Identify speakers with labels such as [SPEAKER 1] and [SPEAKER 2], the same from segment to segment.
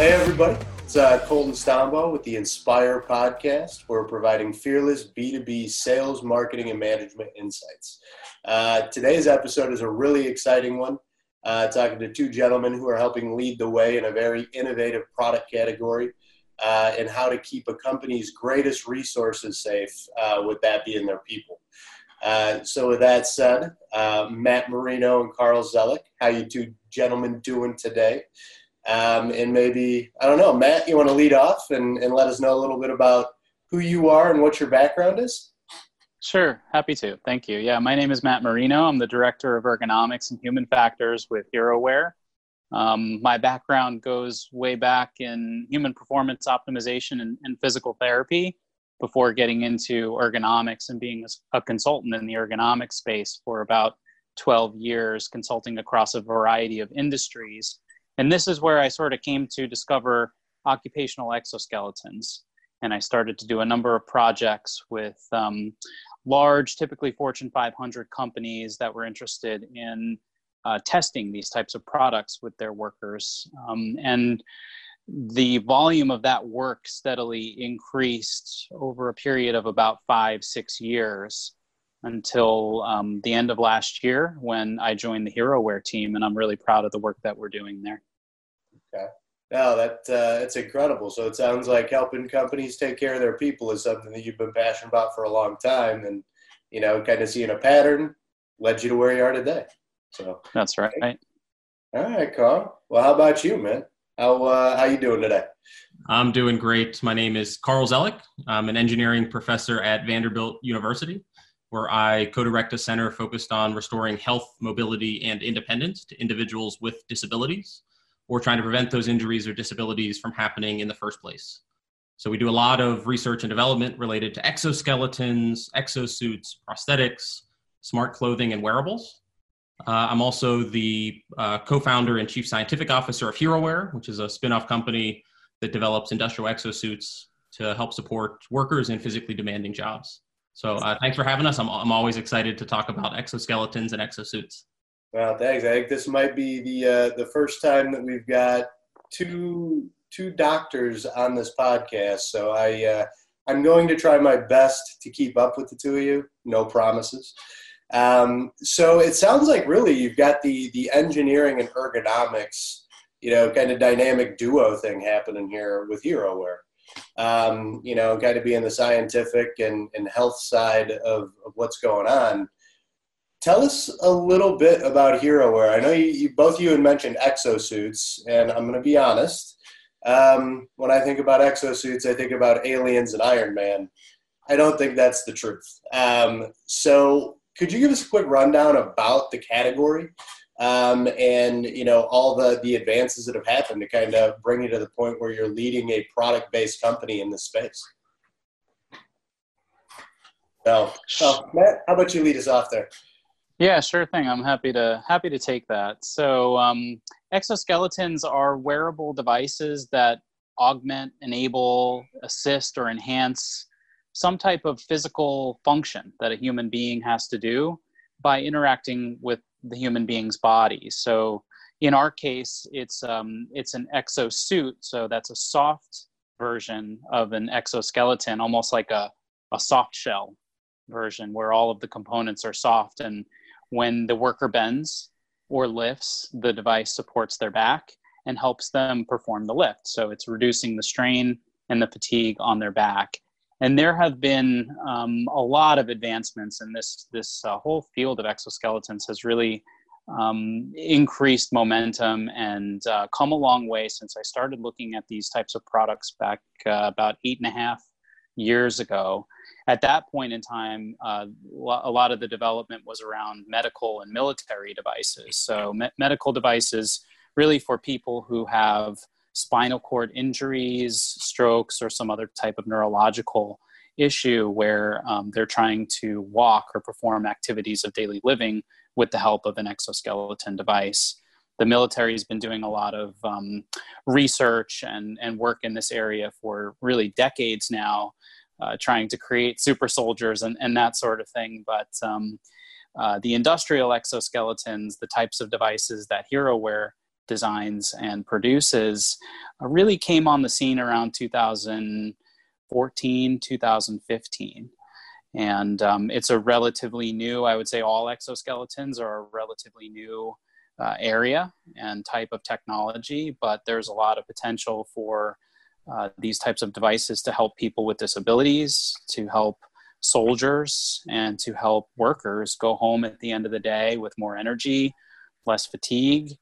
[SPEAKER 1] Hey, everybody. It's uh, Colton Stombo with the Inspire podcast. We're providing fearless B2B sales, marketing, and management insights. Uh, today's episode is a really exciting one. Uh, talking to two gentlemen who are helping lead the way in a very innovative product category uh, and how to keep a company's greatest resources safe, uh, with that being their people. Uh, so, with that said, Matt Marino and Karl Zelik, how you two gentlemen doing today? Um, and maybe I don't know, Matt, you want to lead off and, and let us know a little bit about who you are and what your background is?
[SPEAKER 2] Sure, happy to. Thank you. Yeah, my name is Matt Marino. I'm the director of ergonomics and human factors with HeroWear. Um, my background goes way back in human performance optimization and, and, physical therapy before getting into ergonomics and being a, a consultant in the ergonomics space for about 12 years, consulting across a variety of industries. And this is where I sort of came to discover occupational exoskeletons. And I started to do a number of projects with um, large, typically Fortune 500 companies that were interested in uh, testing these types of products with their workers. Um, and the volume of that work steadily increased over a period of about five, six years until um, the end of last year when I joined the HeroWear team. And I'm really proud of the work that we're doing there.
[SPEAKER 1] Okay. No, that uh, it's incredible. So it sounds like helping companies take care of their people is something that you've been passionate about for a long time, and you know, kind of seeing a pattern led you to where you are today. So
[SPEAKER 2] that's right.
[SPEAKER 1] Okay. All right, Karl. Well, how about you, man? How uh, how you doing today?
[SPEAKER 3] I'm doing great. My name is Karl Zelik. I'm an engineering professor at Vanderbilt University, where I co-direct a center focused on restoring health, mobility, and independence to individuals with disabilities or trying to prevent those injuries or disabilities from happening in the first place. So we do a lot of research and development related to exoskeletons, exosuits, prosthetics, smart clothing, and wearables. Uh, I'm also the uh, co-founder and chief scientific officer of HeroWear, which is a spin-off company that develops industrial exosuits to help support workers in physically demanding jobs. So uh, thanks for having us. I'm, I'm always excited to talk about exoskeletons and exosuits.
[SPEAKER 1] Well, thanks. I think this might be the uh, the first time that we've got two two doctors on this podcast. So I uh, I'm going to try my best to keep up with the two of you. No promises. Um, so it sounds like really you've got the the engineering and ergonomics, you know, kind of dynamic duo thing happening here with HeroWear. Um, you know, kind of being the scientific and, and health side of, of what's going on. Tell us a little bit about HeroWear. I know you, you both you had mentioned exosuits, and I'm going to be honest. Um, when I think about exosuits, I think about aliens and Iron Man. I don't think that's the truth. Um, so, could you give us a quick rundown about the category um, and you know all the the advances that have happened to kind of bring you to the point where you're leading a product based company in this space? Oh, Matt, how about you lead us off there?
[SPEAKER 2] Yeah, sure thing. I'm happy to happy to take that. So, um, exoskeletons are wearable devices that augment, enable, assist, or enhance some type of physical function that a human being has to do by interacting with the human being's body. So, in our case, it's um, it's an exosuit. So that's a soft version of an exoskeleton, almost like a a soft shell version, where all of the components are soft and when the worker bends or lifts, the device supports their back and helps them perform the lift. So it's reducing the strain and the fatigue on their back. And there have been um, a lot of advancements in this. This uh, whole field of exoskeletons has really um, increased momentum and uh, come a long way since I started looking at these types of products back uh, about eight and a half years ago at that point in time, uh, a lot of the development was around medical and military devices. So, me- medical devices really for people who have spinal cord injuries, strokes, or some other type of neurological issue where um, they're trying to walk or perform activities of daily living with the help of an exoskeleton device. The military has been doing a lot of um, research and, and work in this area for really decades now uh, trying to create super soldiers and, and that sort of thing. But um, uh, the industrial exoskeletons, the types of devices that HeroWear designs and produces uh, really came on the scene around 2014, 2015. And um, it's a relatively new, I would say all exoskeletons are a relatively new uh, area and type of technology, but there's a lot of potential for uh, these types of devices to help people with disabilities, to help soldiers, and to help workers go home at the end of the day with more energy, less fatigue,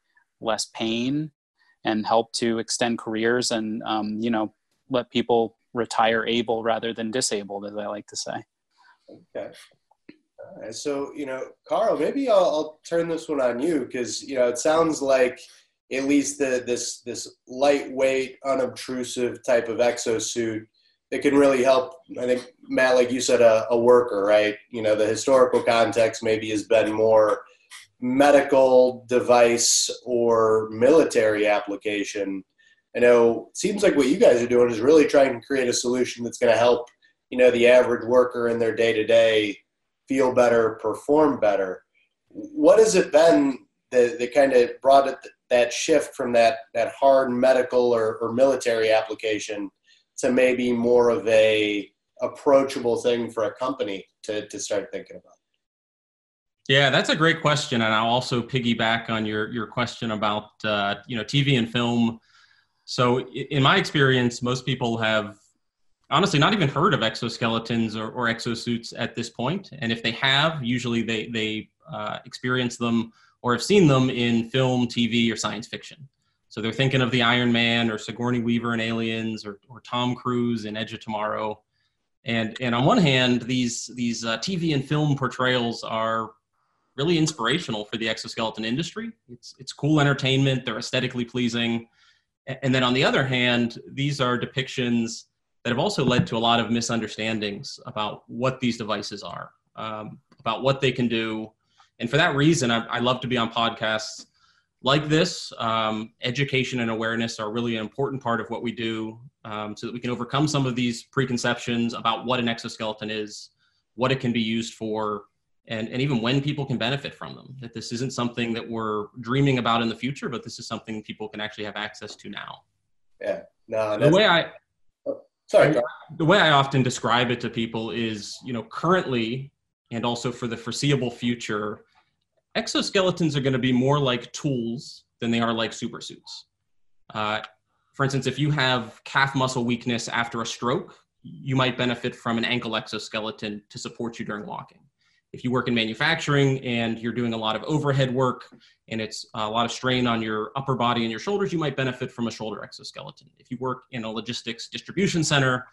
[SPEAKER 2] less pain, and help to extend careers and um, you know let people retire able rather than disabled, as I like to say.
[SPEAKER 1] Okay. So, you know, Karl, maybe I'll, I'll turn this one on you because, you know, it sounds like at least the, this, this lightweight, unobtrusive type of exosuit that can really help. I think, Matt, like you said, a, a worker, right? You know, the historical context maybe has been more medical device or military application. I know it seems like what you guys are doing is really trying to create a solution that's going to help, you know, the average worker in their day to day feel better, perform better. What has it been that, that kind of brought it that shift from that that hard medical or, or military application to maybe more of a approachable thing for a company to, to start thinking about?
[SPEAKER 3] Yeah, that's a great question, and I'll also piggyback on your your question about uh, you know TV and film. So, in my experience, most people have honestly not even heard of exoskeletons or, or exosuits at this point and if they have usually they they uh, experience them or have seen them in film tv or science fiction. So they're thinking of the iron man or sigourney weaver in aliens or, or tom cruise in edge of tomorrow. And and on one hand these these uh, tv and film portrayals are really inspirational for the exoskeleton industry. It's it's cool entertainment. They're aesthetically pleasing. And then on the other hand these are depictions that have also led to a lot of misunderstandings about what these devices are, um, about what they can do. And for that reason, I, I love to be on podcasts like this. Um, education and awareness are really an important part of what we do um, so that we can overcome some of these preconceptions about what an exoskeleton is, what it can be used for, and, and even when people can benefit from them. That this isn't something that we're dreaming about in the future, but this is something people can actually have access to now.
[SPEAKER 1] Yeah. No,
[SPEAKER 3] the way I Sorry. The way I often describe it to people is, you know, currently and also for the foreseeable future, exoskeletons are going to be more like tools than they are like supersuits. Uh, for instance, if you have calf muscle weakness after a stroke, you might benefit from an ankle exoskeleton to support you during walking if you work in manufacturing and you're doing a lot of overhead work and it's a lot of strain on your upper body and your shoulders, you might benefit from a shoulder exoskeleton. If you work in a logistics distribution center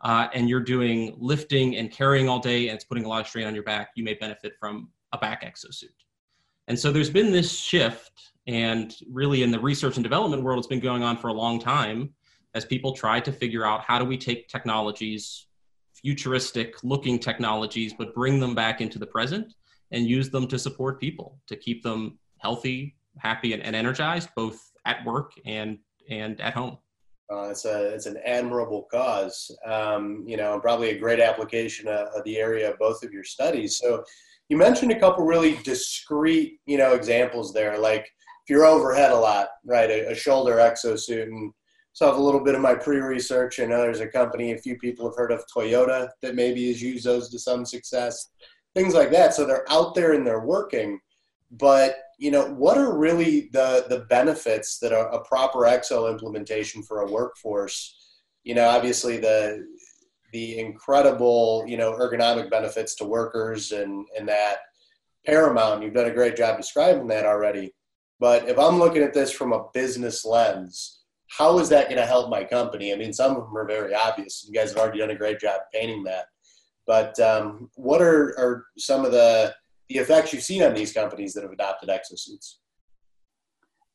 [SPEAKER 3] uh, and you're doing lifting and carrying all day and it's putting a lot of strain on your back, you may benefit from a back exosuit. And so there's been this shift, and really in the research and development world, it's been going on for a long time as people try to figure out how do we take technologies futuristic looking technologies, but bring them back into the present and use them to support people, to keep them healthy, happy, and, and energized, both at work and and at home.
[SPEAKER 1] Uh, it's a it's an admirable cause, um, you know, probably a great application of, of, the area of both of your studies. So, you mentioned a couple really discrete, you know, examples there, like if you're overhead a lot, right, a, a shoulder exosuit, and so I have a little bit of my pre-research. I know there's a company, a few people have heard of Toyota that maybe has used those to some success, things like that. So they're out there and they're working. But you know, what are really the the benefits that a, a proper exo implementation for a workforce? You know, obviously the the incredible you know ergonomic benefits to workers and and that paramount. You've done a great job describing that already. But if I'm looking at this from a business lens, how is that going to help my company? I mean, some of them are very obvious. You guys have already done a great job painting that. But um, what are, are some of the, the effects you've seen on these companies that have adopted exosuits?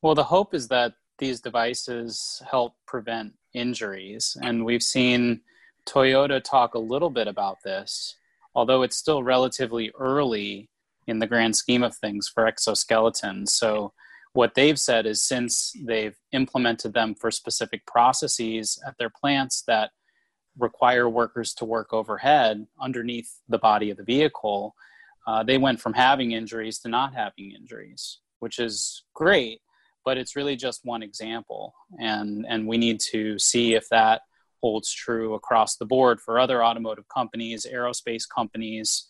[SPEAKER 2] Well, the hope is that these devices help prevent injuries. And we've seen Toyota talk a little bit about this, although it's still relatively early in the grand scheme of things for exoskeletons. So what they've said is since they've implemented them for specific processes at their plants that require workers to work overhead underneath the body of the vehicle, uh, they went from having injuries to not having injuries, which is great. but it's really just one example and and we need to see if that holds true across the board for other automotive companies aerospace companies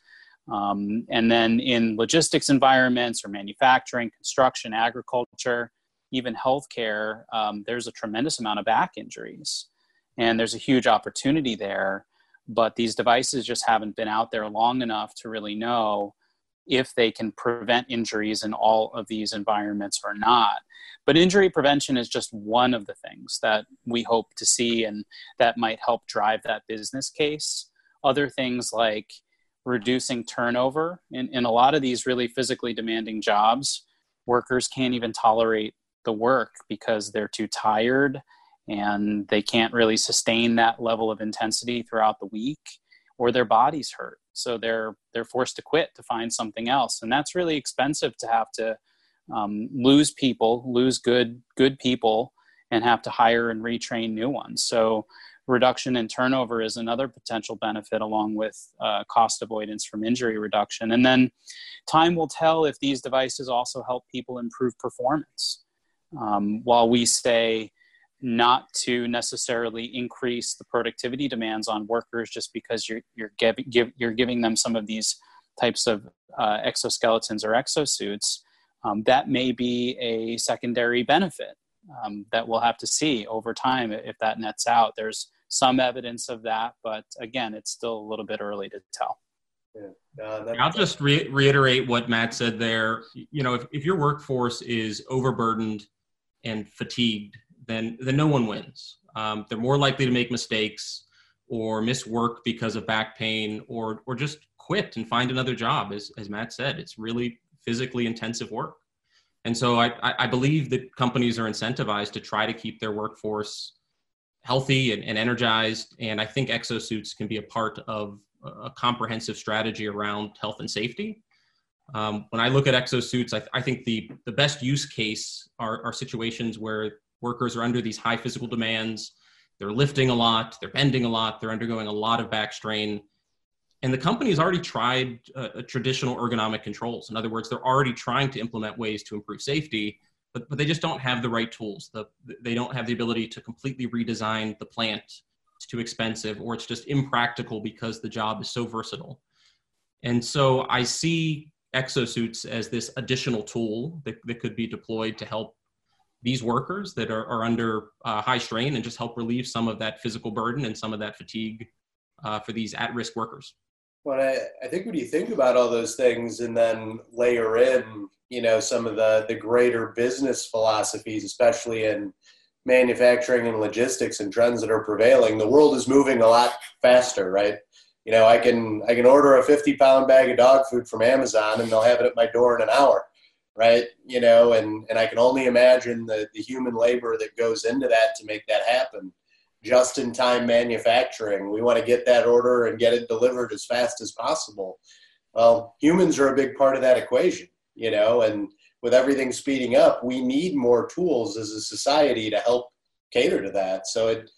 [SPEAKER 2] um, and then in logistics environments or manufacturing construction agriculture even healthcare um, there's a tremendous amount of back injuries and there's a huge opportunity there. But these devices just haven't been out there long enough to really know if they can prevent injuries in all of these environments or not. But injury prevention is just one of the things that we hope to see and that might help drive that business case. Other things like reducing turnover in, in a lot of these really physically demanding jobs, workers can't even tolerate the work because they're too tired and they can't really sustain that level of intensity throughout the week or their bodies hurt so they're they're forced to quit to find something else. And that's really expensive to have to um, lose people lose good good people and have to hire and retrain new ones. So reduction in turnover is another potential benefit along with uh, cost avoidance from injury reduction. And then time will tell if these devices also help people improve performance. Um, while we say not to necessarily increase the productivity demands on workers just because you're you're, give, give, you're giving them some of these types of uh, exoskeletons or exosuits. Um, that may be a secondary benefit um, that we'll have to see over time if that nets out. There's some evidence of that, but again, it's still a little bit early to tell.
[SPEAKER 3] Yeah. Uh, I'll just re- reiterate what Matt said there. You know, if, if your workforce is overburdened and fatigued, then then no one wins. Um, they're more likely to make mistakes or miss work because of back pain or or just quit and find another job. As as Matt said, it's really physically intensive work. And so I, I believe that companies are incentivized to try to keep their workforce healthy and, and energized. And I think exosuits can be a part of a comprehensive strategy around health and safety. Um, when I look at exosuits, I, I, think the, the best use case are, are situations where workers are under these high physical demands. They're lifting a lot, they're bending a lot, they're undergoing a lot of back strain. And the company has already tried uh, traditional ergonomic controls. In other words, they're already trying to implement ways to improve safety, but, but they just don't have the right tools. The, they don't have the ability to completely redesign the plant. It's too expensive, or it's just impractical because the job is so versatile. And so I see exosuits as this additional tool that, that could be deployed to help these workers that are, are under uh, high strain and just help relieve some of that physical burden and some of that fatigue uh, for these at-risk workers.
[SPEAKER 1] Well, I, I think when you think about all those things and then layer in, you know, some of the, the greater business philosophies, especially in manufacturing and logistics and trends that are prevailing, the world is moving a lot faster, right? You know, I can I can order a 50 pound bag of dog food from Amazon and they'll have it at my door in an hour right? You know, and and I can only imagine the the human labor that goes into that to make that happen. Just in time manufacturing, we want to get that order and get it delivered as fast as possible. Well, humans are a big part of that equation, you know, and with everything speeding up, we need more tools as a society to help cater to that. So it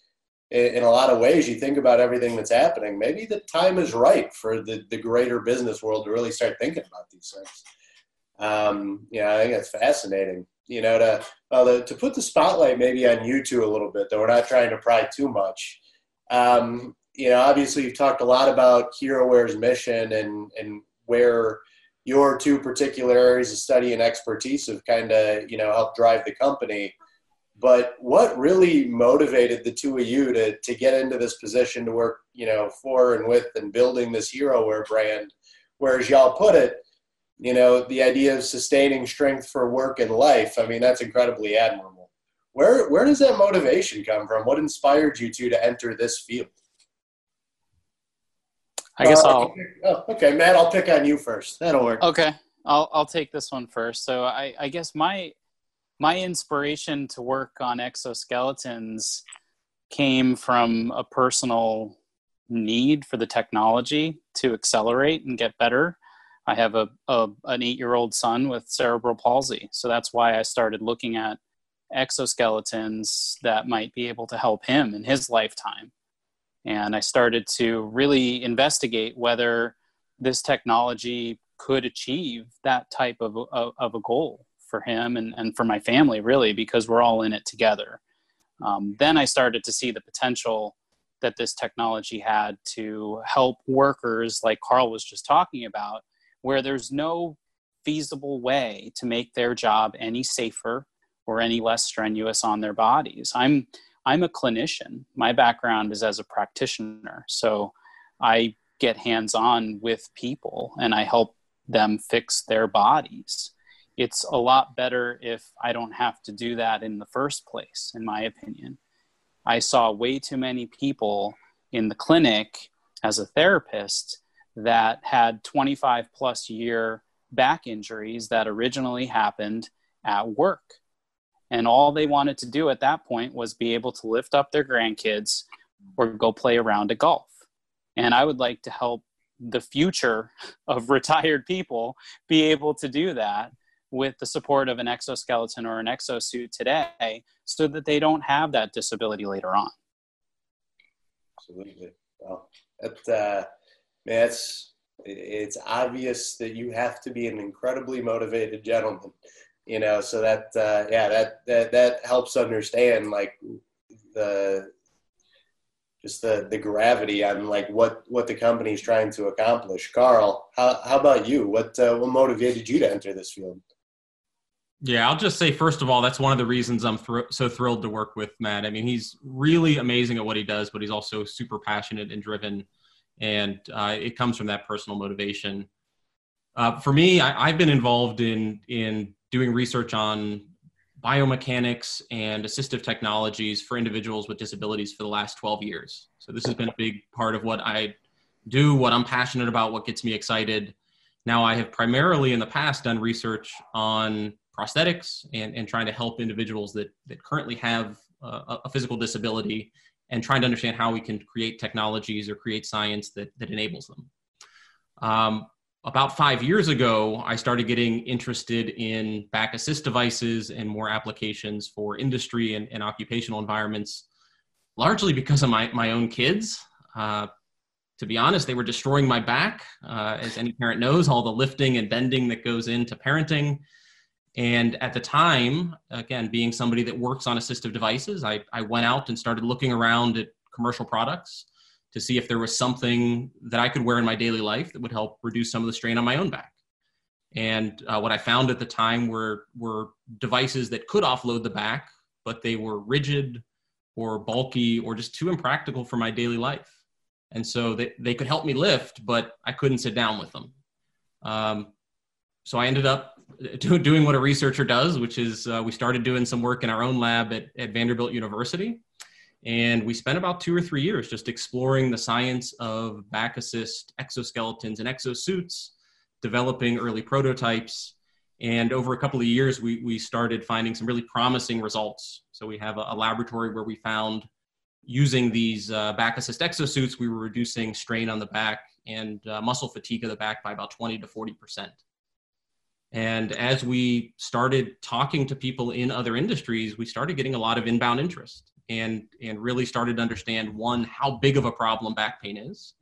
[SPEAKER 1] in a lot of ways, you think about everything that's happening, maybe the time is right for the, the greater business world to really start thinking about these things um, know, I think that's fascinating. You know, to well, to, to put the spotlight maybe on you two a little bit, though we're not trying to pry too much. Um, you know, obviously you've talked a lot about HeroWear's mission and and where your two particular areas of study and expertise have kind of you know helped drive the company. But what really motivated the two of you to to get into this position to work, you know, for and with and building this HeroWear brand? Whereas y'all put it, you know, the idea of sustaining strength for work and life. I mean, that's incredibly admirable. Where where does that motivation come from? What inspired you two to enter this field?
[SPEAKER 2] I guess uh, I'll.
[SPEAKER 1] Oh, okay, Matt, I'll pick on you first. That'll work.
[SPEAKER 2] Okay, I'll I'll take this one first. So I I guess my my inspiration to work on exoskeletons came from a personal need for the technology to accelerate and get better I have a, a an eight year old son with cerebral palsy, so that's why I started looking at exoskeletons that might be able to help him in his lifetime. And I started to really investigate whether this technology could achieve that type of, of, of a goal for him and, and for my family, really, because we're all in it together. Um, then I started to see the potential that this technology had to help workers, like Karl was just talking about, where there's no feasible way to make their job any safer or any less strenuous on their bodies. I'm I'm a clinician. My background is as a practitioner. So I get hands on with people and I help them fix their bodies. It's a lot better if I don't have to do that in the first place, in my opinion. I saw way too many people in the clinic as a therapist that had 25 plus year back injuries that originally happened at work. And all they wanted to do at that point was be able to lift up their grandkids or go play around a golf. And I would like to help the future of retired people be able to do that with the support of an exoskeleton or an exosuit today so that they don't have that disability later on.
[SPEAKER 1] Absolutely. Well, that, uh, it's, it's obvious that you have to be an incredibly motivated gentleman, you know, so that, uh, yeah, that, that, that helps understand like the, just the the gravity on like what what the company is trying to accomplish. Karl, how how about you? What uh, what motivated you to enter this field?
[SPEAKER 3] Yeah, I'll just say first of all, that's one of the reasons I'm thr- so thrilled to work with Matt. I mean, he's really amazing at what he does, but he's also super passionate and driven, and uh, it comes from that personal motivation. Uh, for me, I, I've been involved in in doing research on biomechanics and assistive technologies for individuals with disabilities for the last 12 years. So this has been a big part of what I do, what I'm passionate about, what gets me excited. Now I have primarily in the past done research on prosthetics and, and trying to help individuals that, that currently have a, a physical disability and trying to understand how we can create technologies or create science that, that enables them. Um, about five years ago, I started getting interested in back assist devices and more applications for industry and, and occupational environments, largely because of my, my own kids. Uh, to be honest, they were destroying my back. Uh, as any parent knows, all the lifting and bending that goes into parenting. And at the time, again, being somebody that works on assistive devices, I, I went out and started looking around at commercial products to see if there was something that I could wear in my daily life that would help reduce some of the strain on my own back. And uh, what I found at the time were were devices that could offload the back, but they were rigid or bulky or just too impractical for my daily life. And so they, they could help me lift, but I couldn't sit down with them. Um, so I ended up do, doing what a researcher does, which is uh, we started doing some work in our own lab at, at Vanderbilt University. And we spent about two or three years just exploring the science of back assist exoskeletons and exosuits, developing early prototypes. And over a couple of years, we, we started finding some really promising results. So we have a, a laboratory where we found using these uh, back assist exosuits, we were reducing strain on the back and uh, muscle fatigue of the back by about 20 to 40 percent. And as we started talking to people in other industries, we started getting a lot of inbound interest and and really started to understand one how big of a problem back pain is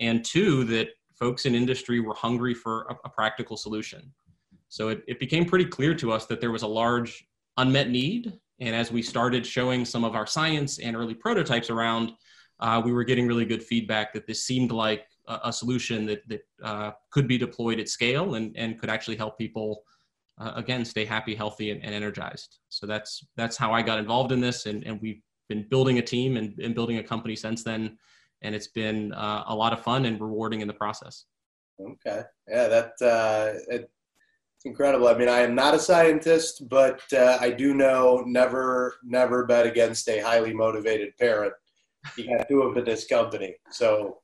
[SPEAKER 3] and two that folks in industry were hungry for a, a practical solution. So it, it became pretty clear to us that there was a large unmet need. And as we started showing some of our science and early prototypes around uh, we were getting really good feedback that this seemed like a, solution that, that uh, could be deployed at scale and, and could actually help people uh, again stay happy healthy and, and, energized. So that's that's how i got involved in this and, and we've been building a team and, and building a company since then and it's been uh, a lot of fun and rewarding in the process.
[SPEAKER 1] Okay. Yeah that uh, it, it's incredible. I mean i am not a scientist but uh, i do know never never bet against a highly motivated parent. You got two of in this company. So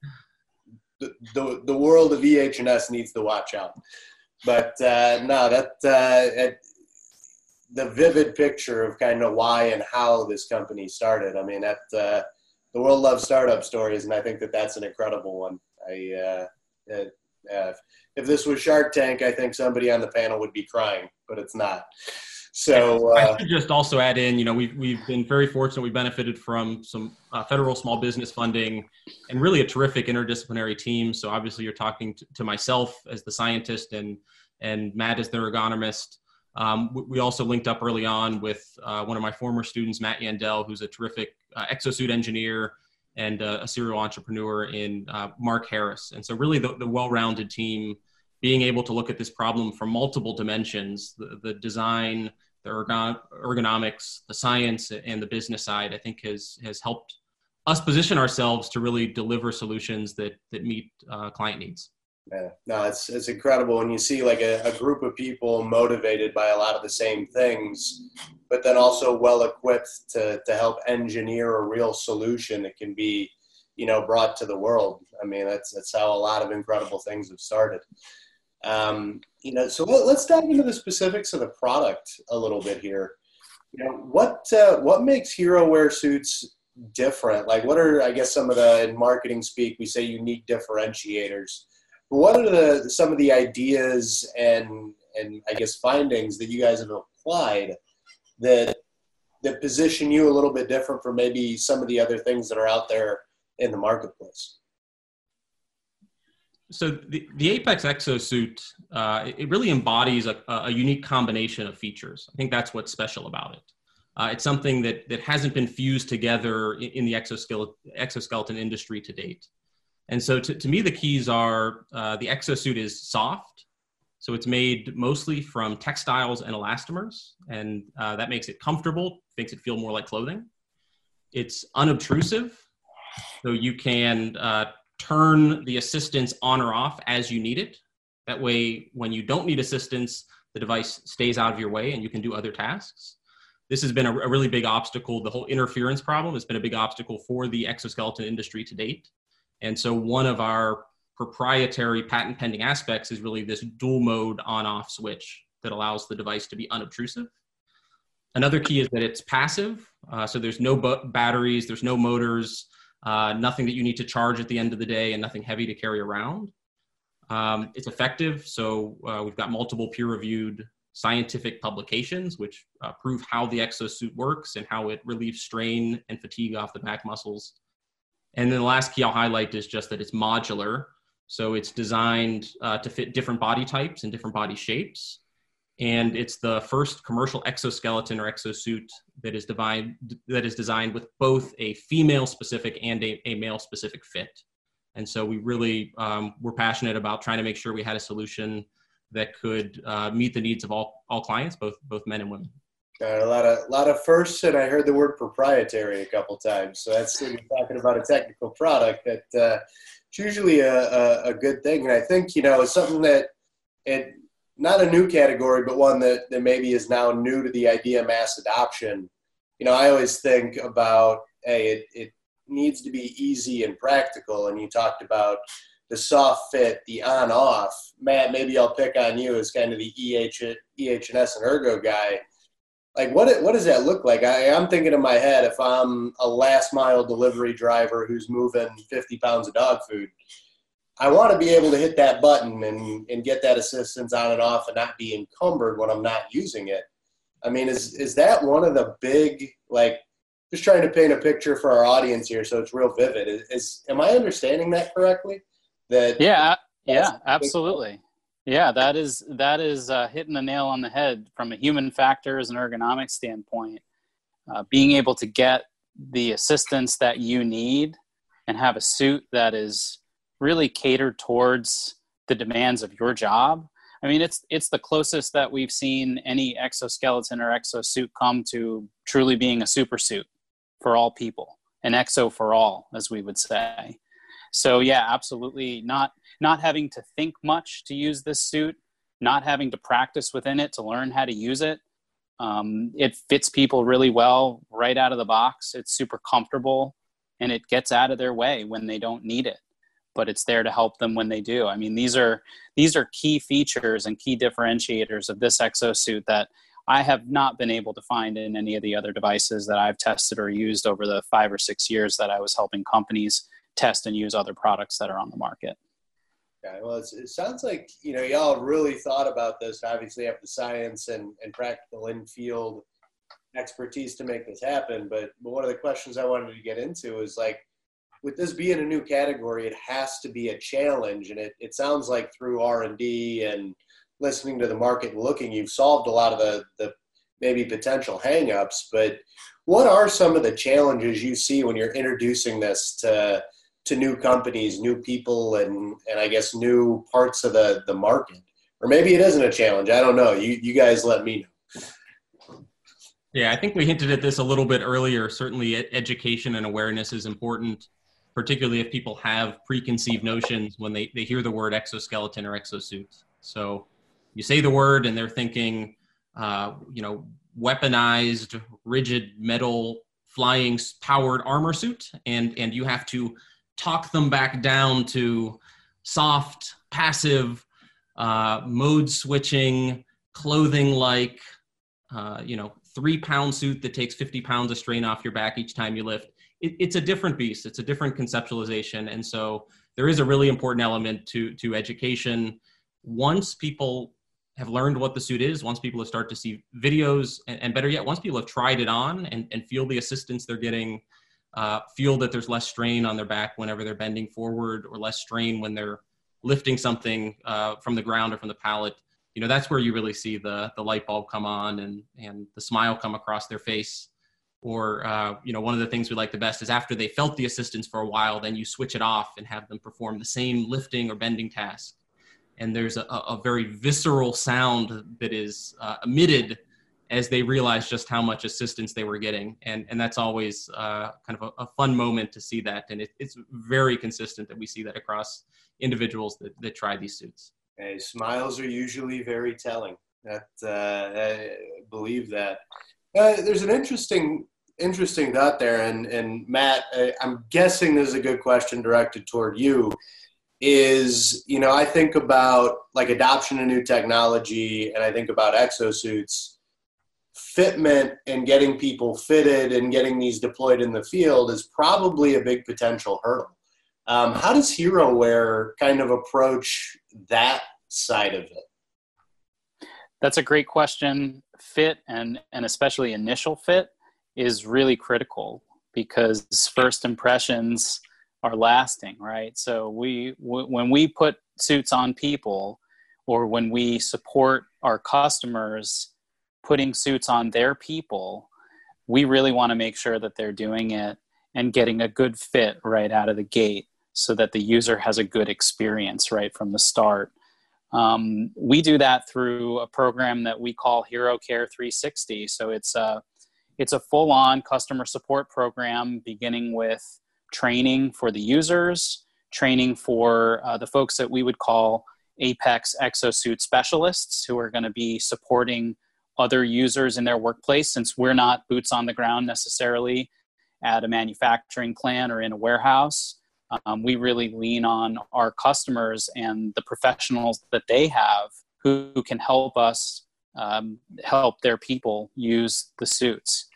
[SPEAKER 1] the, the, world of EH&S needs to watch out. But uh, no, that uh, it, the vivid picture of kind of why and how this company started. I mean, that uh, the world loves startup stories, and I think that that's an incredible one. I uh, it, uh, if this was Shark Tank, I think somebody on the panel would be crying, but it's not. So
[SPEAKER 3] uh, I should just also add in, you know, we've we've been very fortunate. We benefited from some uh, federal small business funding and really a terrific interdisciplinary team. So obviously, you're talking to, to myself as the scientist and and Matt as the ergonomist. Um, we also linked up early on with uh, one of my former students, Matt Yandell, who's a terrific uh, exosuit engineer and uh, a serial entrepreneur in uh, Mark Harris. And so, really, the, the well rounded team being able to look at this problem from multiple dimensions the, the design, the ergon- ergonomics, the science, and the business side, I think has, has helped us position ourselves to really deliver solutions that, that meet uh, client needs.
[SPEAKER 1] Yeah, no, it's it's incredible when you see like a, a, group of people motivated by a lot of the same things, but then also well equipped to to help engineer a real solution that can be, you know, brought to the world. I mean, that's that's how a lot of incredible things have started. Um, you know, so let, us dive into the specifics of the product a little bit here. You know, what uh, what makes HeroWear suits different? Like, what are I guess some of the in marketing speak we say unique differentiators what are the some of the ideas and and I guess findings that you guys have applied that that position you a little bit different from maybe some of the other things that are out there in the marketplace?
[SPEAKER 3] So the, the Apex exosuit, uh, it really embodies a, a, unique combination of features. I think that's what's special about it. Uh, it's something that, that hasn't been fused together in, in the exoskeleton, exoskeleton industry to date. And so to, to me, the keys are uh, the exosuit is soft. So it's made mostly from textiles and elastomers, and uh, that makes it comfortable, makes it feel more like clothing. It's unobtrusive, so you can uh, turn the assistance on or off as you need it. That way, when you don't need assistance, the device stays out of your way and you can do other tasks. This has been a, a really big obstacle. The whole interference problem has been a big obstacle for the exoskeleton industry to date. And so one of our proprietary patent pending aspects is really this dual mode on off switch that allows the device to be unobtrusive. Another key is that it's passive. Uh, so there's no batteries, there's no motors, uh, nothing that you need to charge at the end of the day, and nothing heavy to carry around. Um, it's effective. So uh, we've got multiple peer reviewed scientific publications which uh, prove how the exosuit works and how it relieves strain and fatigue off the back muscles and then the last key I'll highlight is just that it's modular. So it's designed uh, to fit different body types and different body shapes. And it's the first commercial exoskeleton or exosuit that is, divine, that is designed with both a female specific and a, a male specific fit. And so we really um, were passionate about trying to make sure we had a solution that could uh, meet the needs of all, all clients, both, both men and women.
[SPEAKER 1] Got a lot of lot of firsts, and I heard the word proprietary a couple times. So that's you're talking about a technical product that uh, it's usually a, a, a, good thing. And I think you know it's something that it not a new category, but one that, that maybe is now new to the idea of mass adoption. You know, I always think about hey, it, it needs to be easy and practical. And you talked about the soft fit, the on off. Matt, maybe I'll pick on you as kind of the EH, EH&S and ergo guy like what what does that look like? I, I'm thinking in my head if I'm a last mile delivery driver who's moving 50 pounds of dog food, I want to be able to hit that button and, and get that assistance on and off and not be encumbered when I'm not using it. I mean, is is that one of the big like just trying to paint a picture for our audience here so it's real vivid. Is, is am I understanding that correctly?
[SPEAKER 2] That yeah, yeah, absolutely. Yeah, that is that is uh, hitting the nail on the head from a human factors and ergonomic standpoint. Uh, being able to get the assistance that you need and have a suit that is really catered towards the demands of your job. I mean, it's it's the closest that we've seen any exoskeleton or exosuit come to truly being a super suit for all people, an exo for all, as we would say. So yeah, absolutely not not having to think much to use this suit, not having to practice within it to learn how to use it. Um, it fits people really well right out of the box. It's super comfortable and it gets out of their way when they don't need it but it's there to help them when they do. I mean, these are these are key features and key differentiators of this exosuit that I have not been able to find in any of the other devices that I've tested or used over the five or six years that I was helping companies test and use other products that are on the market.
[SPEAKER 1] Okay, well, it sounds like you know y'all really thought about this. Obviously, have the science and, and practical in-field expertise to make this happen. But, but one of the questions I wanted to get into is like, with this being a new category, it has to be a challenge, and it, it sounds like through R and D and listening to the market and looking, you've solved a lot of the, the maybe potential hangups, but what are some of the challenges you see when you're introducing this to to new companies, new people, and and I guess new parts of the the market? Or maybe it isn't a challenge. I don't know. You you guys let me know.
[SPEAKER 3] Yeah, I think we hinted at this a little bit earlier. Certainly, education and awareness is important, particularly if people have preconceived notions when they, they hear the word exoskeleton or exosuit. So you say the word and they're thinking, uh, you know, weaponized, rigid metal flying powered armor suit, and and you have to talk them back down to soft, passive, uh, mode switching, clothing like, uh, you know, three pound suit that takes 50 pounds of strain off your back each time you lift. It, it's a different beast. It's a different conceptualization, and so there is a really important element to to education. Once people have learned what the suit is, once people have started to see videos, and, and better yet, once people have tried it on and, and feel the assistance they're getting, uh, feel that there's less strain on their back whenever they're bending forward or less strain when they're lifting something uh, from the ground or from the pallet, you know, that's where you really see the, the light bulb come on and, and the smile come across their face. Or, uh, you know, one of the things we like the best is after they felt the assistance for a while, then you switch it off and have them perform the same lifting or bending task. And there's a, a very visceral sound that is uh, emitted as they realize just how much assistance they were getting. And and that's always uh, kind of a, a, fun moment to see that. And it, it's very consistent that we see that across individuals that, that try these suits.
[SPEAKER 1] Hey smiles are usually very telling. That uh, i believe that. Uh, there's an interesting interesting thought there and and matt i'm guessing this is a good question directed toward you is you know i think about like adoption of new technology and i think about exosuits fitment and getting people fitted and getting these deployed in the field is probably a big potential hurdle. Um, how does HeroWear kind of approach that side of it?
[SPEAKER 2] That's a great question. Fit and and especially initial fit is really critical because first impressions are lasting, right? So we w- when we put suits on people, or when we support our customers putting suits on their people, we really want to make sure that they're doing it and getting a good fit right out of the gate, so that the user has a good experience right from the start. Um, we do that through a program that we call Hero Care 360. So it's a it's a full-on customer support program beginning with training for the users, training for uh, the folks that we would call Apex exosuit specialists who are going to be supporting other users in their workplace since we're not boots on the ground necessarily at a manufacturing plant or in a warehouse. Um, we really lean on our customers and the professionals that they have who, who can help us um, help their people use the suits.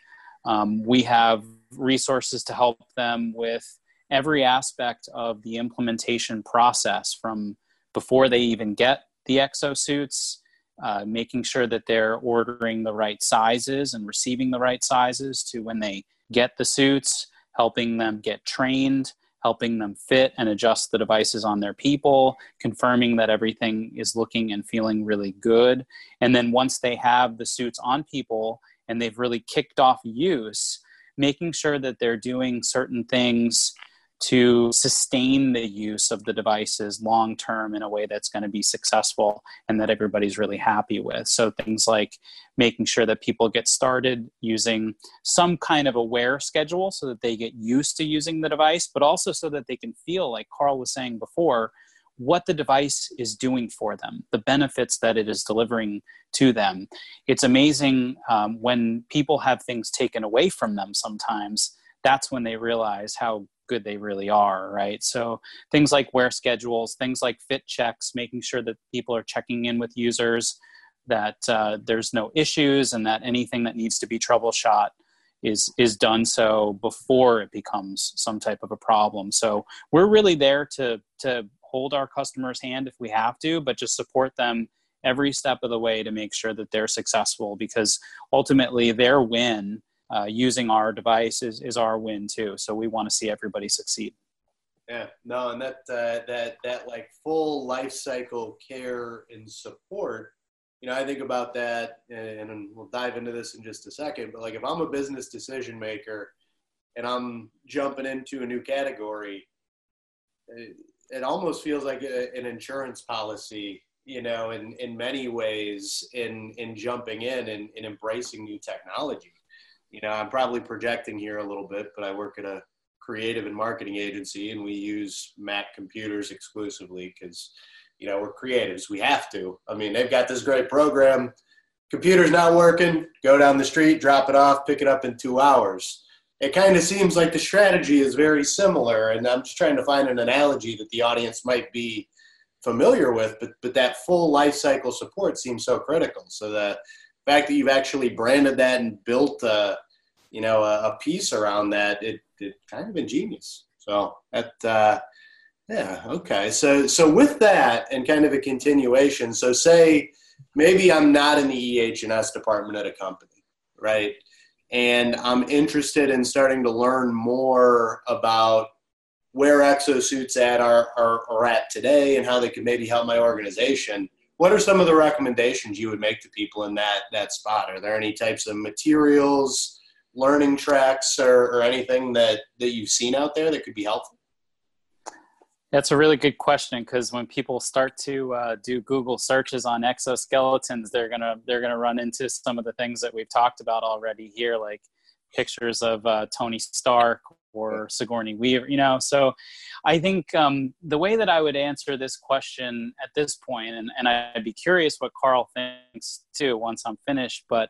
[SPEAKER 2] Um, we have resources to help them with every aspect of the implementation process from before they even get the exosuits, uh, making sure that they're ordering the right sizes and receiving the right sizes to when they get the suits, helping them get trained, helping them fit and adjust the devices on their people, confirming that everything is looking and feeling really good. And then once they have the suits on people and they've really kicked off use, making sure that they're doing certain things to sustain the use of the devices long term in a way that's going to be successful and that everybody's really happy with. So, things like making sure that people get started using some kind of a wear schedule so that they get used to using the device, but also so that they can feel, like Karl was saying before, what the device is doing for them, the benefits that it is delivering to them. It's amazing um, when people have things taken away from them sometimes, that's when they realize how good they really are, right? So things like wear schedules, things like fit checks, making sure that people are checking in with users, that uh, there's no issues, and that anything that needs to be troubleshot is is done so before it becomes some type of a problem. So we're really there to to hold our customers' hand if we have to, but just support them every step of the way to make sure that they're successful because ultimately their win uh, using our device is, is our win too. So we want to see everybody succeed.
[SPEAKER 1] Yeah, no, and that uh, that that like full life cycle care and support. You know, I think about that, and we'll dive into this in just a second. But like, if I'm a business decision maker and I'm jumping into a new category, it, it almost feels like a, an insurance policy. You know, in in many ways, in in jumping in and, in embracing new technology. You know, I'm probably projecting here a little bit, but I work at a creative and marketing agency, and we use Mac computers exclusively because you know we're creatives. We have to. I mean, they've got this great program. Computer's not working. Go down the street, drop it off, pick it up in two hours. It kind of seems like the strategy is very similar, and I'm just trying to find an analogy that the audience might be familiar with. But but that full life cycle support seems so critical. So the fact that you've actually branded that and built a you know a, a piece around that, it it kind of ingenious. So that uh, yeah okay. So so with that and kind of a continuation. So say maybe I'm not in the EH&S department at a company, right? And I'm interested in starting to learn more about where exosuits at are, are, are at today and how they could maybe help my organization. What are some of the recommendations you would make to people in that that spot? Are there any types of materials, learning tracks or, or anything that, that you've seen out there that could be helpful?
[SPEAKER 2] That's a really good question because when people start to uh, do Google searches on exoskeletons, they're gonna they're gonna run into some of the things that we've talked about already here, like pictures of uh, Tony Stark or Sigourney Weaver. You know, so I think um, the way that I would answer this question at this point, and, and I'd be curious what Karl thinks too once I'm finished, but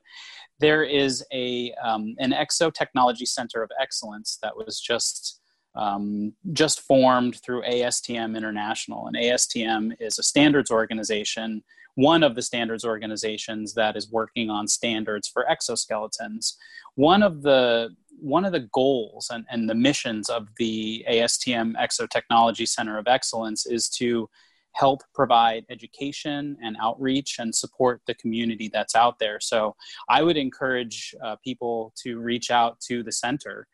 [SPEAKER 2] there is a um, an Exo Technology Center of Excellence that was just um, just formed through ASTM International, and ASTM is a standards organization, one of the standards organizations that is working on standards for exoskeletons. One of the one of the goals and, and the missions of the ASTM Exo Technology Center of Excellence is to help provide education and outreach and support the community that's out there. So I would encourage uh, people to reach out to the center.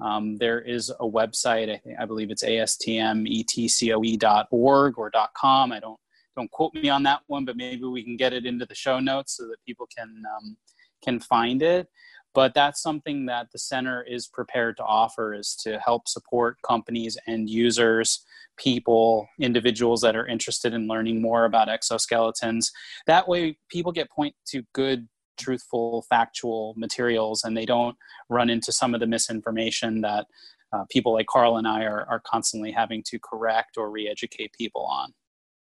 [SPEAKER 2] Um, there is a website, I, think, I believe it's astmetcoe.org or .com. I don't don't quote me on that one, but maybe we can get it into the show notes so that people can um, can find it. But that's something that the center is prepared to offer is to help support companies and users people individuals that are interested in learning more about exoskeletons. That way people get point to good truthful factual materials and they don't run into some of the misinformation that uh, people like Karl and i are, are constantly having to correct or re-educate people on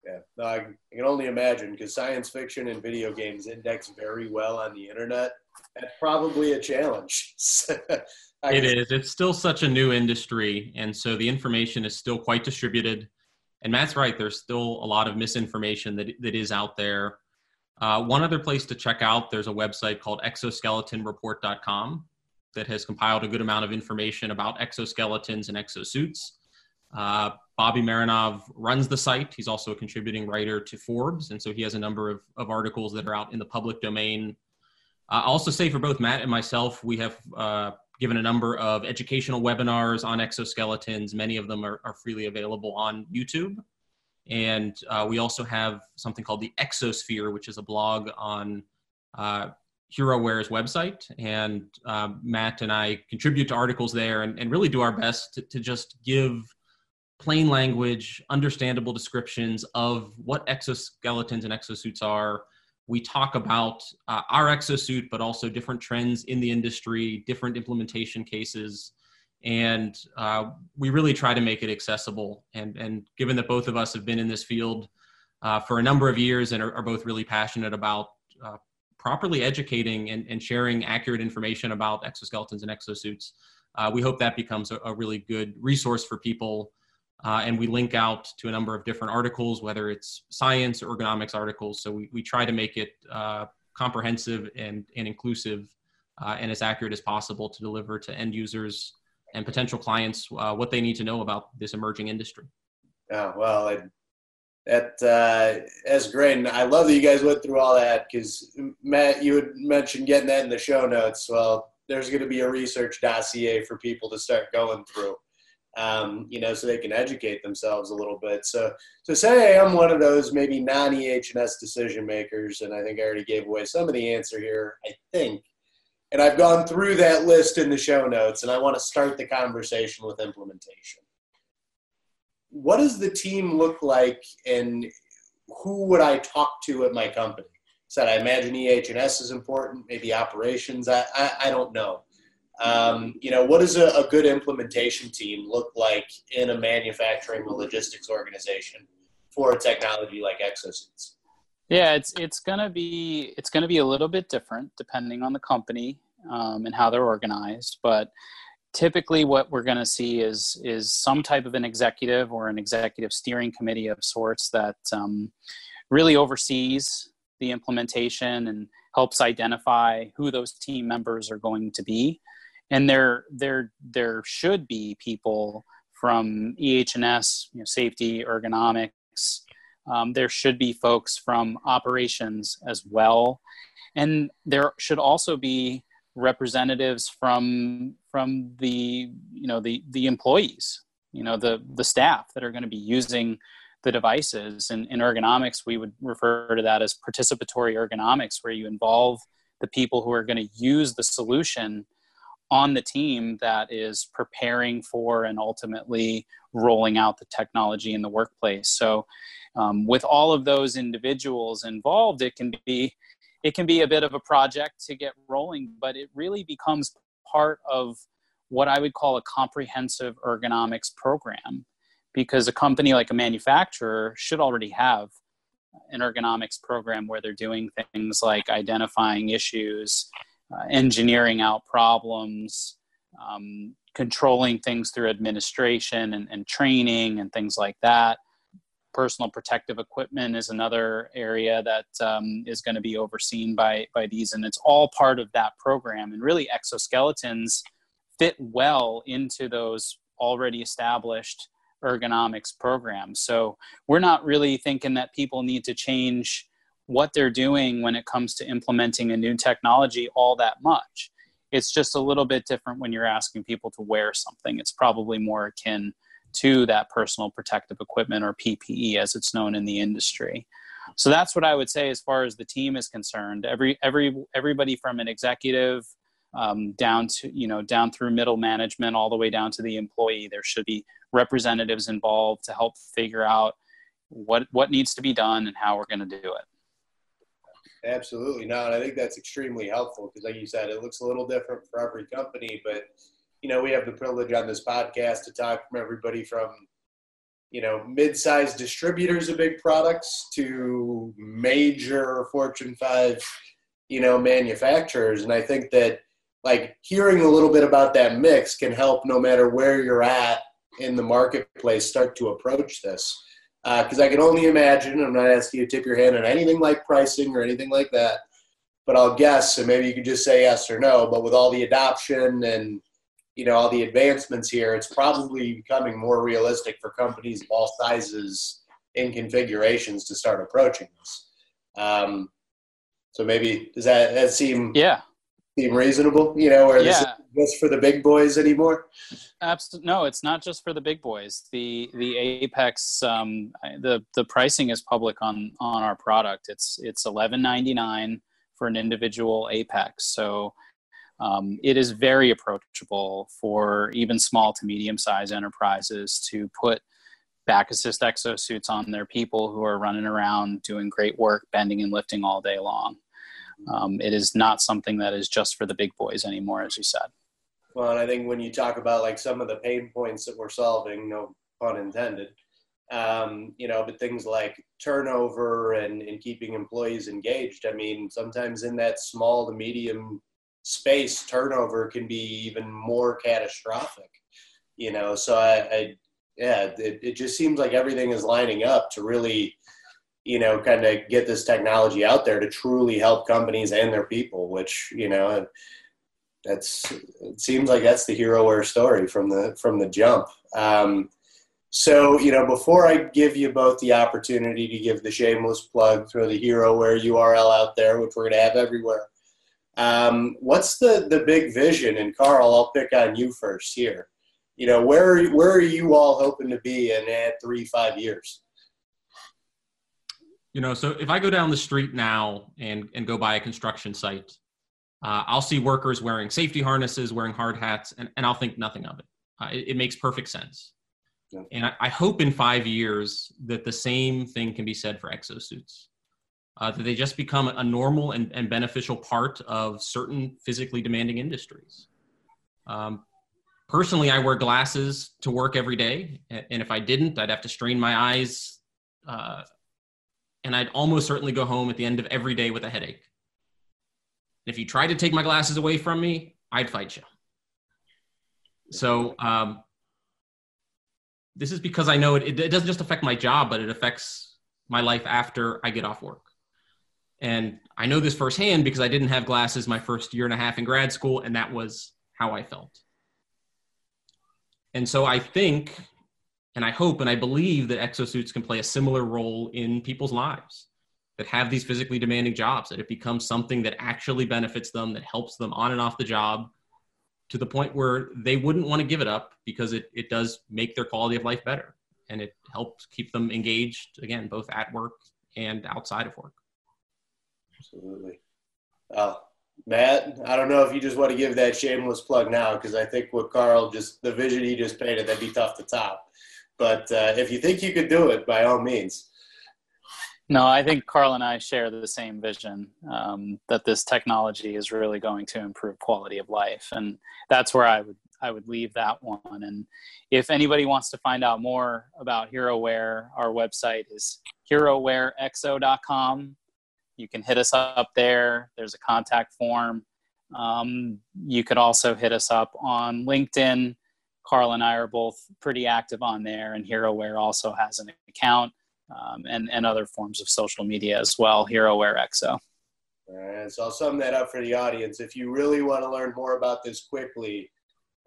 [SPEAKER 1] yeah, no, I, I can only imagine because science fiction and video games index very well on the internet. That's probably a challenge.
[SPEAKER 3] it is. It's still such a new industry, and so the information is still quite distributed. And Matt's right. There's still a lot of misinformation that that is out there. Uh, one other place to check out, there's a website called exoskeletonreport.com that has compiled a good amount of information about exoskeletons and exosuits. Uh, Bobby Marinov runs the site. He's also a contributing writer to Forbes, and so he has a number of, of articles that are out in the public domain. Uh, I'll also say for both Matt and myself, we have uh, given a number of educational webinars on exoskeletons. Many of them are, are freely available on YouTube. And uh, we also have something called the Exosphere, which is a blog on uh, HeroWear's website. And uh, Matt and I contribute to articles there and, and really do our best to, to just give plain language, understandable descriptions of what exoskeletons and exosuits are. We talk about uh, our exosuit, but also different trends in the industry, different implementation cases, and uh, we really try to make it accessible. And, and given that both of us have been in this field uh, for a number of years and are, are both really passionate about uh, properly educating and, and sharing accurate information about exoskeletons and exosuits, uh, we hope that becomes a, a really good resource for people uh, and we link out to a number of different articles, whether it's science or ergonomics articles. So we, we try to make it uh, comprehensive and, and inclusive uh, and as accurate as possible to deliver to end users and potential clients uh, what they need to know about this emerging industry.
[SPEAKER 1] Yeah, well, it, that uh, that's great, and I love that you guys went through all that because Matt, you had mentioned getting that in the show notes. Well, there's going to be a research dossier for people to start going through um, you know, so they can educate themselves a little bit. So, so say I am one of those maybe non EH&S decision makers, and I think I already gave away some of the answer here. I think, and I've gone through that list in the show notes, and I want to start the conversation with implementation. What does the team look like, and who would I talk to at my company? Said I imagine EH&S is important, maybe operations. I, I, I don't know. Um, you know, what does a, a, good implementation team look like in a manufacturing or logistics organization for a technology like exosuits?
[SPEAKER 2] Yeah, it's it's gonna be it's gonna be a little bit different depending on the company um, and how they're organized, but typically what we're going to see is is some type of an executive or an executive steering committee of sorts that um, really oversees the implementation and helps identify who those team members are going to be and there there there should be people from EH&S, you know, safety, ergonomics. Um, there should be folks from operations as well, and there should also be representatives from from the you know the the employees, you know the the staff that are going to be using the devices. And in ergonomics, we would refer to that as participatory ergonomics, where you involve the people who are going to use the solution on the team that is preparing for and ultimately rolling out the technology in the workplace. So, um, with all of those individuals involved, it can be it can be a bit of a project to get rolling, but it really becomes part of what I would call a comprehensive ergonomics program, because a company like a manufacturer should already have an ergonomics program where they're doing things like identifying issues uh, engineering out problems, um, controlling things through administration and, and training and things like that. Personal protective equipment is another area that um, is going to be overseen by, by these, and it's all part of that program. And really, exoskeletons fit well into those already established ergonomics programs. So we're not really thinking that people need to change what they're doing when it comes to implementing a new technology all that much. It's just a little bit different when you're asking people to wear something. It's probably more akin to that personal protective equipment or PPE as it's known in the industry. So that's what I would say as far as the team is concerned. Every every everybody from an executive um, down to you know down through middle management all the way down to the employee. There should be representatives involved to help figure out what what needs to be done and how we're going to do it.
[SPEAKER 1] Absolutely. No, and I think that's extremely helpful because, like you said, it looks a little different for every company. But, you know, we have the privilege on this podcast to talk from everybody from, you know, mid sized distributors of big products to major Fortune 5, you know, manufacturers. And I think that, like, hearing a little bit about that mix can help no matter where you're at in the marketplace start to approach this because uh, I can only imagine. I'm not asking you to tip your hand on anything like pricing or anything like that, but I'll guess, and maybe you could just say yes or no. But with all the adoption and you know all the advancements here, it's probably becoming more realistic for companies of all sizes and configurations to start approaching this. Um, so maybe does that, that seem
[SPEAKER 2] yeah
[SPEAKER 1] seem reasonable? You know, or yeah. this just for the big boys anymore?
[SPEAKER 2] Absolutely, no. It's not just for the big boys. The the Apex, um, the the pricing is public on on our product. It's it's eleven ninety nine for an individual Apex. So. Um, it is very approachable for even small to medium sized enterprises to put back assist exosuits on their people who are running around doing great work, bending and lifting all day long. Um, it is not something that is just for the big boys anymore, as you said.
[SPEAKER 1] Well, and I think when you talk about like some of the pain points that we're solving, no pun intended, um, you know, but things like turnover and, and keeping employees engaged. I mean, sometimes in that small to medium space, turnover can be even more catastrophic, you know. So I, I yeah, it, it just seems like everything is lining up to really you know, kind of get this technology out there to truly help companies and their people, which, you know, that's, it seems like that's the HeroWear story from the, from the jump. Um, so, you know, before I give you both the opportunity to give the shameless plug, throw the HeroWear URL out there, which we're going to have everywhere. Um, what's the, the big vision? And Karl, I'll pick on you first here you know, where where are you all hoping to be in at three five years?
[SPEAKER 3] You know, so if I go down the street now and and go by a construction site, uh, I'll see workers wearing safety harnesses, wearing hard hats, and, and I'll think nothing of it. Uh, it, it, makes perfect sense. Yeah. And I, I, hope in five years that the same thing can be said for exosuits. Uh, that they just become a normal and, and beneficial part of certain physically demanding industries. Um, personally, I wear glasses to work every day. And if I didn't, I'd have to strain my eyes. And I'd almost certainly go home at the end of every day with a headache. If you tried to take my glasses away from me, I'd fight you. So um, this is because I know it, it, doesn't just affect my job, but it affects my life after I get off work. And I know this firsthand because I didn't have glasses my first year and a half in grad school, and that was how I felt. And so I think, and I hope, and I believe that exosuits can play a similar role in people's lives that have these physically demanding jobs, that it becomes something that actually benefits them, that helps them on and off the job to the point where they wouldn't want to give it up because it, it does make their quality of life better. And it helps keep them engaged, again, both at work and outside of work.
[SPEAKER 1] Absolutely. Uh, Matt, I don't know if you just want to give that shameless plug now because I think what Karl just, the vision he just painted, that'd be tough to top. But uh, if you think you could do it, by all means.
[SPEAKER 2] No, I think Karl and I share the same vision um, that this technology is really going to improve quality of life, and that's where I would I would leave that one. And if anybody wants to find out more about HeroWear, our website is herowearexo.com. You can hit us up there. There's a contact form. Um, you could also hit us up on LinkedIn. Karl and I are both pretty active on there, and HeroWear also has an account um, and, and other forms of social media as well, HeroWear Exo.
[SPEAKER 1] And so I'll sum that up for the audience. If you really want to learn more about this quickly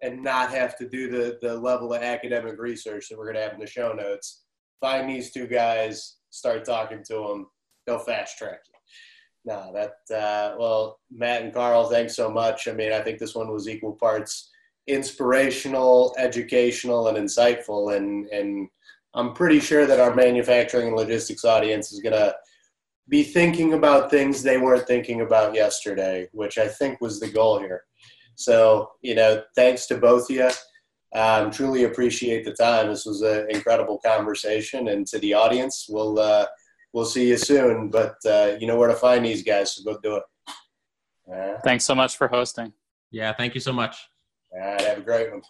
[SPEAKER 1] and not have to do the, the level of academic research that we're going to have in the show notes, find these two guys, start talking to them. They'll fast track you. No, that, uh, well, Matt and Karl, thanks so much. I mean, I think this one was equal parts inspirational, educational, and insightful. And, and I'm pretty sure that our manufacturing and logistics audience is going to be thinking about things they weren't thinking about yesterday, which I think was the goal here. So, you know, thanks to both of you. Um, truly appreciate the time. This was an incredible conversation, and to the audience, we'll uh, we'll see you soon. But uh, you know where to find these guys, so go do it.
[SPEAKER 2] Uh, Thanks so much for hosting.
[SPEAKER 3] Yeah, thank you so much.
[SPEAKER 1] All right, have a great one.